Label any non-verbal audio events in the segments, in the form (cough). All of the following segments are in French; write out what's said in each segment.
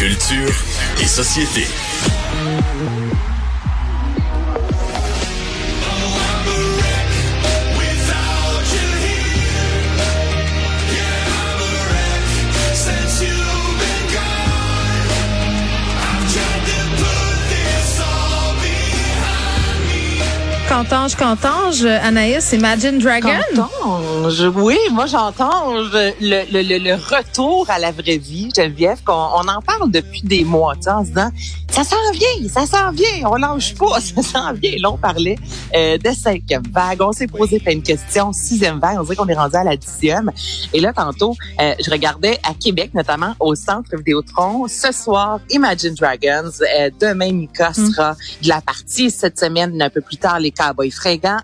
Culture et société. Cantange, Cantange, Anaïs, Imagine Dragon. Cantange, oui, moi j'entends le, le, le, le, retour à la vraie vie, Geneviève, qu'on on en parle depuis des mois, tu sais, en se disant, ça s'en vient, ça s'en vient, on lâche pas, (laughs) ça s'en vient. Là, on parlait euh, de cinquième vague, on s'est posé plein de questions, sixième vague, on dirait qu'on est rendu à la dixième. Et là, tantôt, euh, je regardais à Québec, notamment au Centre Vidéotron, ce soir, Imagine Dragons, euh, demain, Mika mm. sera de la partie, cette semaine, un peu plus tard, les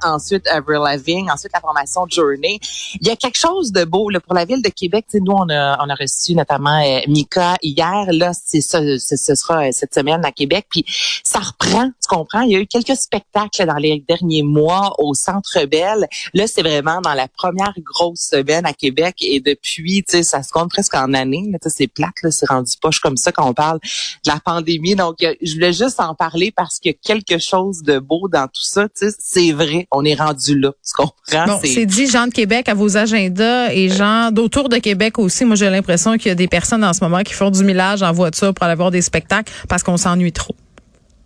Ensuite Avril Lavigne, ensuite la formation Journey. Il y a quelque chose de beau là, pour la ville de Québec. nous, on a, on a reçu notamment euh, Mika hier. Là, c'est ça, ce sera euh, cette semaine à Québec. Puis ça reprend, tu comprends? Il y a eu quelques spectacles dans les derniers mois au Centre Bell. Là, c'est vraiment dans la première grosse semaine à Québec. Et depuis, tu sais, ça se compte presque en années. C'est plate, c'est rendu poche comme ça quand on parle de la pandémie. Donc, euh, je voulais juste en parler parce qu'il y a quelque chose de beau dans tout ça c'est vrai, on est rendu là. Tu comprends? Bon, c'est dit, gens de Québec à vos agendas et gens d'autour de Québec aussi. Moi, j'ai l'impression qu'il y a des personnes en ce moment qui font du millage en voiture pour aller voir des spectacles parce qu'on s'ennuie trop.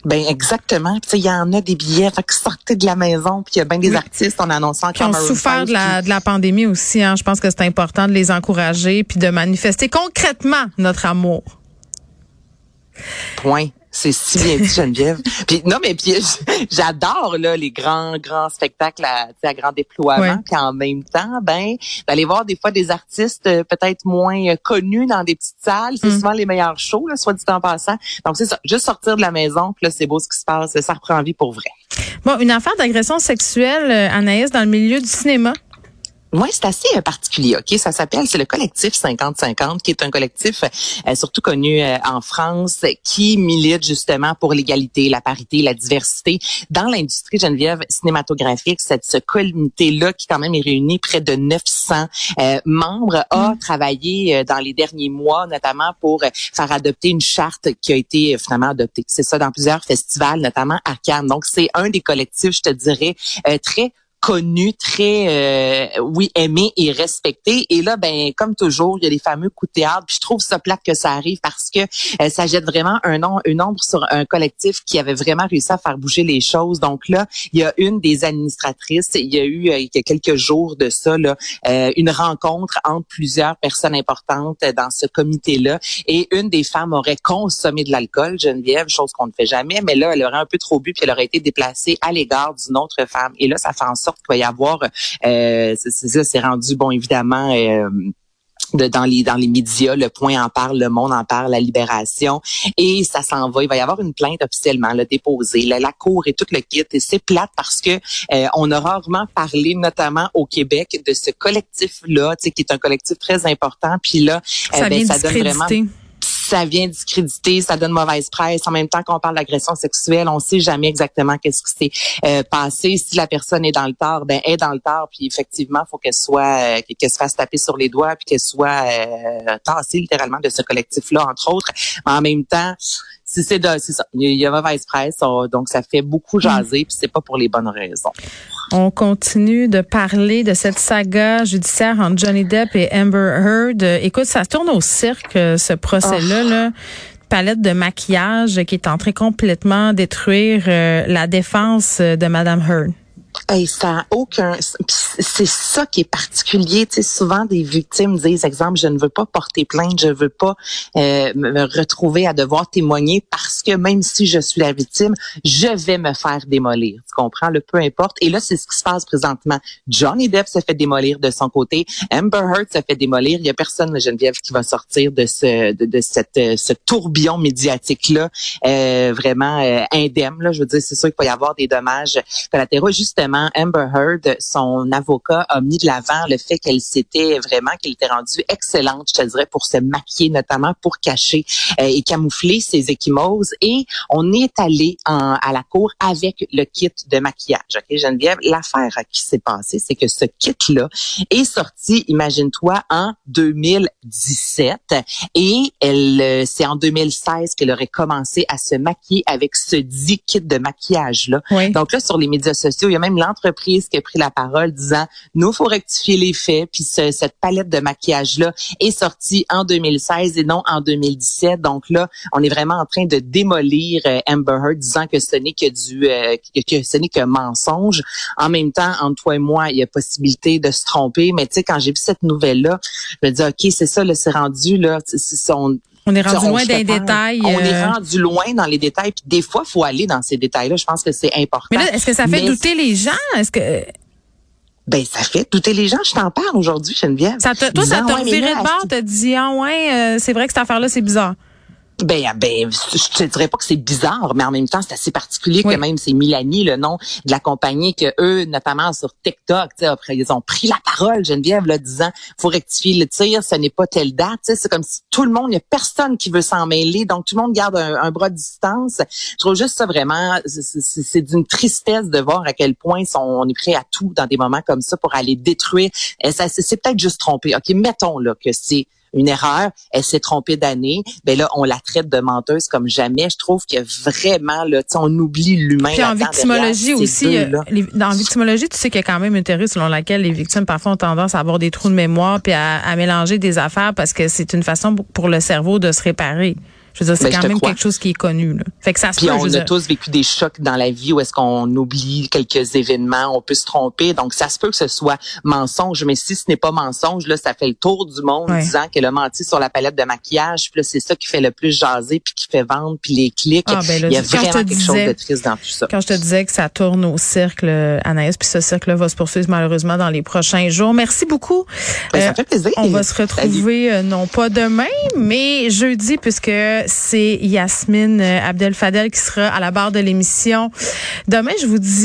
Ben exactement. il y en a des billets, fait que sortez de la maison, puis il y a bien des artistes en annonçant qui ont souffert de la, de la pandémie aussi. Hein. Je pense que c'est important de les encourager puis de manifester concrètement notre amour. Point. C'est si bien dit, Geneviève. (laughs) puis non, mais puis (laughs) j'adore là les grands grands spectacles à, à grand déploiement. Puis en même temps, ben d'aller voir des fois des artistes euh, peut-être moins euh, connus dans des petites salles, c'est mm. souvent les meilleurs shows, là, soit du temps passant. Donc c'est ça, juste sortir de la maison, puis là c'est beau ce qui se passe, ça reprend vie pour vrai. Bon, une affaire d'agression sexuelle, euh, Anaïs, dans le milieu du cinéma. Oui, c'est assez euh, particulier. Ok, ça s'appelle, c'est le collectif 50-50, qui est un collectif euh, surtout connu euh, en France, qui milite justement pour l'égalité, la parité, la diversité dans l'industrie Geneviève cinématographique. Cette ce comité-là, qui quand même est réuni près de 900 membres, a mm. travaillé dans les derniers mois, notamment pour faire adopter une charte qui a été finalement adoptée. C'est ça dans plusieurs festivals, notamment à Cannes. Donc c'est un des collectifs, je te dirais, très connu, très euh, oui aimé et respecté. Et là, ben comme toujours, il y a les fameux coups de théâtre. Puis je trouve ça plate que ça arrive parce que euh, ça jette vraiment un nom, une ombre sur un collectif qui avait vraiment réussi à faire bouger les choses. Donc là, il y a une des administratrices. Il y a eu euh, quelques jours de ça là, une rencontre entre plusieurs personnes importantes dans ce comité-là. Et une des femmes aurait consommé de l'alcool, Geneviève, chose qu'on ne fait jamais. Mais là, elle aurait un peu trop bu puis elle aurait été déplacée à l'égard d'une autre femme. Et là, ça fait en sorte qu'il va y avoir, euh, c'est c'est rendu bon évidemment. Euh, de, dans les dans les médias, le point en parle, le monde en parle, la libération, et ça s'en va. Il va y avoir une plainte officiellement là, déposée, la, la cour et tout le kit. Et c'est plate parce que euh, on a rarement parlé, notamment au Québec, de ce collectif-là, qui est un collectif très important. Puis là, ça, ben, ça donne vraiment ça vient discréditer, ça donne mauvaise presse. En même temps qu'on parle d'agression sexuelle, on sait jamais exactement qu'est-ce qui s'est euh, passé. Si la personne est dans le tort, ben est dans le tort. Puis effectivement, faut qu'elle soit, euh, qu'elle se fasse taper sur les doigts, puis qu'elle soit euh, tassée littéralement de ce collectif-là, entre autres. en même temps, c'est c'est ça, il y a mauvaise presse, donc ça fait beaucoup mm. jaser, puis c'est pas pour les bonnes raisons. On continue de parler de cette saga judiciaire entre Johnny Depp et Amber Heard. Écoute, ça tourne au cirque, ce procès-là. Oh. Là palette de maquillage qui est en train complètement détruire euh, la défense de Madame Heard. Hey, ça aucun. C'est ça qui est particulier. Tu sais, souvent des victimes disent, exemple, je ne veux pas porter plainte, je veux pas euh, me retrouver à devoir témoigner parce que même si je suis la victime, je vais me faire démolir. Tu comprends? Le peu importe. Et là, c'est ce qui se passe présentement. Johnny Depp se fait démolir de son côté, Amber Heard se fait démolir. Il y a personne, Geneviève, qui va sortir de ce de, de cette euh, ce tourbillon médiatique là, euh, vraiment indemne. Là, je veux dire, c'est sûr qu'il va y avoir des dommages collatéraux. Justement, Amber Heard, son avocat a mis de l'avant le fait qu'elle s'était vraiment, qu'elle était rendue excellente, je te dirais, pour se maquiller, notamment pour cacher euh, et camoufler ses échymoses. Et on est allé à la cour avec le kit de maquillage. Ok, Geneviève, l'affaire qui s'est passée, c'est que ce kit-là est sorti, imagine-toi, en 2017 et elle, euh, c'est en 2016 qu'elle aurait commencé à se maquiller avec ce dit kit de maquillage-là. Donc là, sur les médias sociaux, il y a même l'entreprise qui a pris la parole disant, nous, faut rectifier les faits, puis cette palette de maquillage-là est sortie en 2016 et non en 2017. Donc là, on est vraiment en train de démolir euh, Amber Heard, disant que ce n'est que du, euh, que, ce n'est qu'un mensonge. En même temps, entre toi et moi, il y a possibilité de se tromper. Mais tu sais, quand j'ai vu cette nouvelle-là, je me dis, ok, c'est ça, là, c'est rendu là, on, on est rendu loin des détails. On est euh. rendu loin dans les détails. Puis des fois, faut aller dans ces détails-là. Je pense que c'est important. Mais là, est-ce que ça fait douter les gens? Est-ce que ben, ça fait douter les gens. Je t'en parle aujourd'hui, Geneviève. Ça te, toi, ça t'a reviré de bord, t'as dit, ah ouais, euh, c'est vrai que cette affaire-là, c'est bizarre. Ben, ah, ben, je te dirais pas que c'est bizarre, mais en même temps, c'est assez particulier que même c'est Milani, le nom de la compagnie, que eux, notamment sur TikTok, après, ils ont pris la parole, Geneviève, là, disant, faut rectifier le tir, ce n'est pas telle date, c'est comme si tout le monde, il y a personne qui veut s'en mêler, donc tout le monde garde un, bras de distance. Je trouve juste ça vraiment, c'est d'une tristesse de voir à quel point on est prêt à tout dans des moments comme ça pour aller détruire. C'est peut-être juste trompé. OK, mettons là que c'est une erreur, elle s'est trompée d'année, ben là on la traite de menteuse comme jamais. Je trouve que vraiment là, on oublie l'humain. Puis en victimologie aussi, euh, dans victimologie, tu sais qu'il y a quand même une théorie selon laquelle les victimes parfois ont tendance à avoir des trous de mémoire puis à, à mélanger des affaires parce que c'est une façon pour le cerveau de se réparer. Je veux dire, c'est ben, quand même quelque chose qui est connu. Là. Fait que ça Puis on a tous vécu des chocs dans la vie où est-ce qu'on oublie quelques événements, on peut se tromper. Donc ça se peut que ce soit mensonge, mais si ce n'est pas mensonge, là, ça fait le tour du monde disant qu'elle a menti sur la palette de maquillage. Puis là, c'est ça qui fait le plus jaser, puis qui fait vendre, puis les clics. Ah, ben Il y a vraiment quelque chose de triste dans tout ça. Quand je te disais que ça tourne au cercle, Anaïs, puis ce cercle va se poursuivre malheureusement dans les prochains jours. Merci beaucoup. Ben, ça euh, fait plaisir. On va se retrouver euh, non pas demain, mais jeudi, puisque c'est Yasmine euh, Abdel Fadel qui sera à la barre de l'émission. Demain, je vous dis